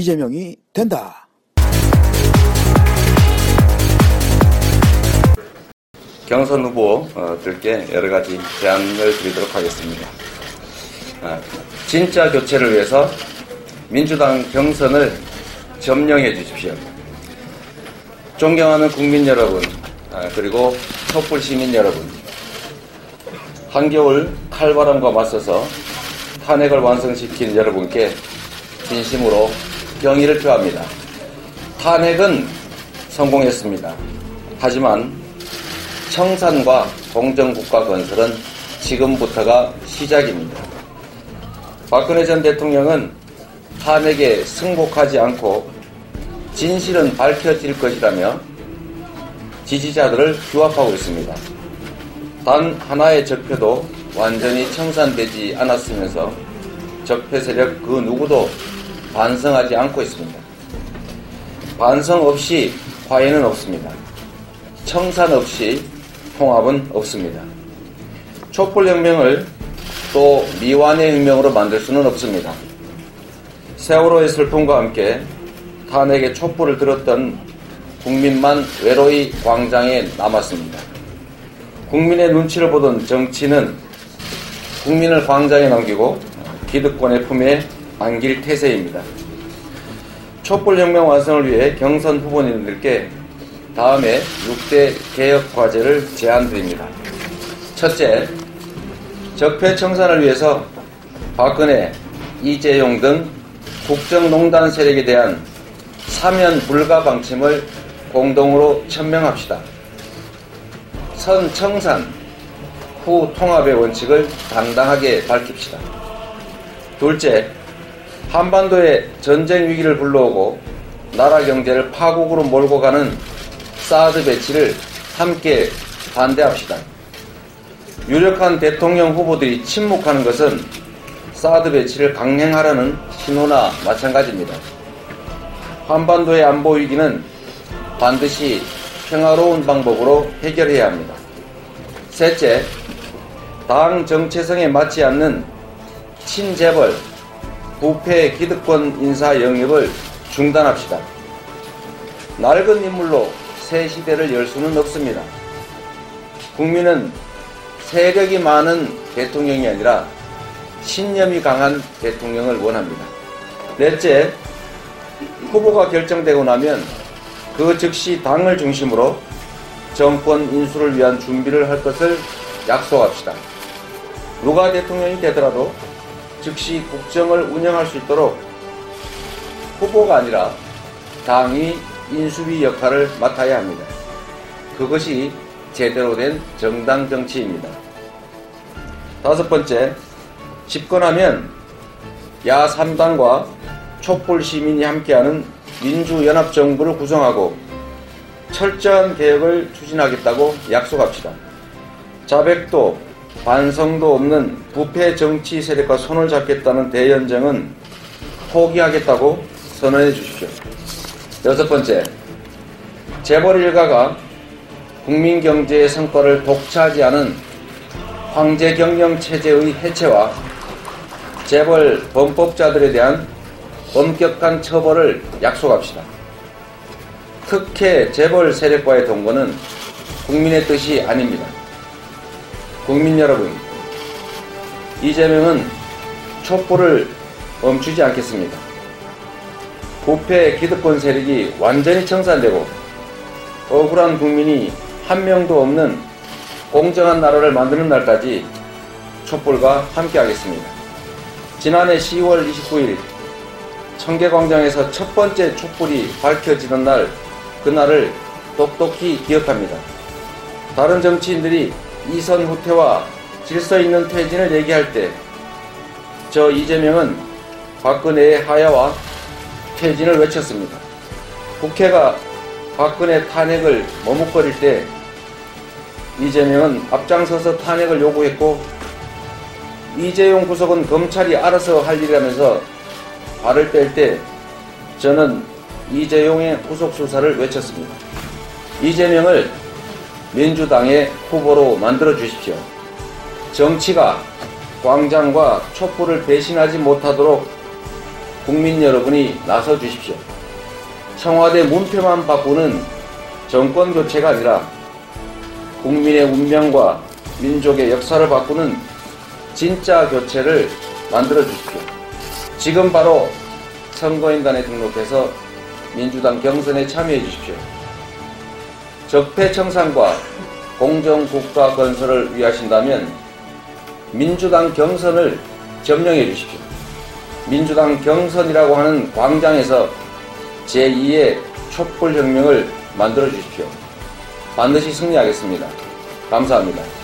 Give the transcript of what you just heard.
이재명이 된다. 경선 후보들께 여러 가지 제안을 드리도록 하겠습니다. 아, 진짜 교체를 위해서 민주당 경선을 점령해 주십시오. 존경하는 국민 여러분, 아, 그리고 촛불 시민 여러분, 한겨울 칼바람과 맞서서 탄핵을 완성시킨 여러분께 진심으로 경의를 표합니다. 탄핵은 성공했습니다. 하지만 청산과 공정국가 건설은 지금부터가 시작입니다. 박근혜 전 대통령은 탄핵에 승복하지 않고 진실은 밝혀질 것이라며 지지자들을 규합하고 있습니다. 단 하나의 적폐도 완전히 청산되지 않았으면서 적폐 세력 그 누구도 반성하지 않고 있습니다. 반성 없이 화해는 없습니다. 청산 없이 통합은 없습니다. 촛불혁명을 또 미완의 혁명으로 만들 수는 없습니다. 세월호의 슬픔과 함께 탄핵의 촛불을 들었던 국민만 외로이 광장에 남았습니다. 국민의 눈치를 보던 정치는 국민을 광장에 남기고 기득권의 품에 안길 태세입니다. 촛불혁명 완성을 위해 경선 후보님들께 다음에 6대 개혁 과제를 제안드립니다. 첫째, 적폐 청산을 위해서 박근혜, 이재용 등 국정농단 세력에 대한 사면 불가 방침을 공동으로 천명합시다. 선 청산, 후 통합의 원칙을 당당하게 밝힙시다. 둘째, 한반도에 전쟁 위기를 불러오고 나라 경제를 파국으로 몰고 가는 사드 배치를 함께 반대합시다. 유력한 대통령 후보들이 침묵하는 것은 사드 배치를 강행하라는 신호나 마찬가지입니다. 한반도의 안보 위기는 반드시 평화로운 방법으로 해결해야 합니다. 셋째, 당 정체성에 맞지 않는 친재벌, 부패 기득권 인사 영입을 중단합시다. 낡은 인물로 새 시대를 열 수는 없습니다. 국민은 세력이 많은 대통령이 아니라 신념이 강한 대통령을 원합니다. 넷째, 후보가 결정되고 나면 그 즉시 당을 중심으로 정권 인수를 위한 준비를 할 것을 약속합시다. 누가 대통령이 되더라도 즉시 국정을 운영할 수 있도록 후보가 아니라 당이 인수위 역할을 맡아야 합니다. 그것이 제대로 된 정당 정치입니다. 다섯 번째, 집권하면 야 3당과 촛불 시민이 함께하는 민주연합정부를 구성하고 철저한 개혁을 추진하겠다고 약속합시다. 자백도 반성도 없는 부패 정치 세력과 손을 잡겠다는 대연정은 포기하겠다고 선언해 주십시오. 여섯 번째, 재벌 일가가 국민 경제의 성과를 독차지 하는 황제 경영 체제의 해체와 재벌 범법자들에 대한 엄격한 처벌을 약속합시다. 특혜 재벌 세력과의 동거는 국민의 뜻이 아닙니다. 국민 여러분, 이재명은 촛불을 멈추지 않겠습니다. 부패 기득권 세력이 완전히 청산되고 억울한 국민이 한 명도 없는 공정한 나라를 만드는 날까지 촛불과 함께하겠습니다. 지난해 10월 29일 청계광장에서 첫 번째 촛불이 밝혀지는 날, 그날을 똑똑히 기억합니다. 다른 정치인들이 이선 후퇴와 질서 있는 퇴진을 얘기할 때, 저 이재명은 박근혜의 하야와 퇴진을 외쳤습니다. 국회가 박근혜 탄핵을 머뭇거릴 때 이재명은 앞장서서 탄핵을 요구했고 이재용 구속은 검찰이 알아서 할 일이라면서 발을 뺄 때 저는 이재용의 구속 수사를 외쳤습니다. 이재명을 민주당의 후보로 만들어 주십시오. 정치가 광장과 촛불을 배신하지 못하도록 국민 여러분이 나서 주십시오. 청와대 문표만 바꾸는 정권 교체가 아니라 국민의 운명과 민족의 역사를 바꾸는 진짜 교체를 만들어 주십시오. 지금 바로 선거인단에 등록해서 민주당 경선에 참여해 주십시오. 적폐청산과 공정국가 건설을 위하신다면 민주당 경선을 점령해 주십시오. 민주당 경선이라고 하는 광장에서 제2의 촛불혁명을 만들어 주십시오. 반드시 승리하겠습니다. 감사합니다.